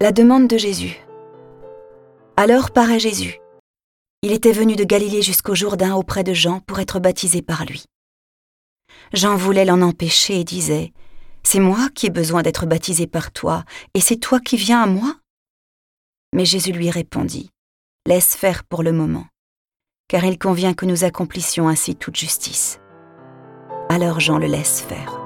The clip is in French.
La demande de Jésus. Alors paraît Jésus. Il était venu de Galilée jusqu'au Jourdain auprès de Jean pour être baptisé par lui. Jean voulait l'en empêcher et disait C'est moi qui ai besoin d'être baptisé par toi, et c'est toi qui viens à moi? Mais Jésus lui répondit Laisse faire pour le moment, car il convient que nous accomplissions ainsi toute justice. Alors Jean le laisse faire.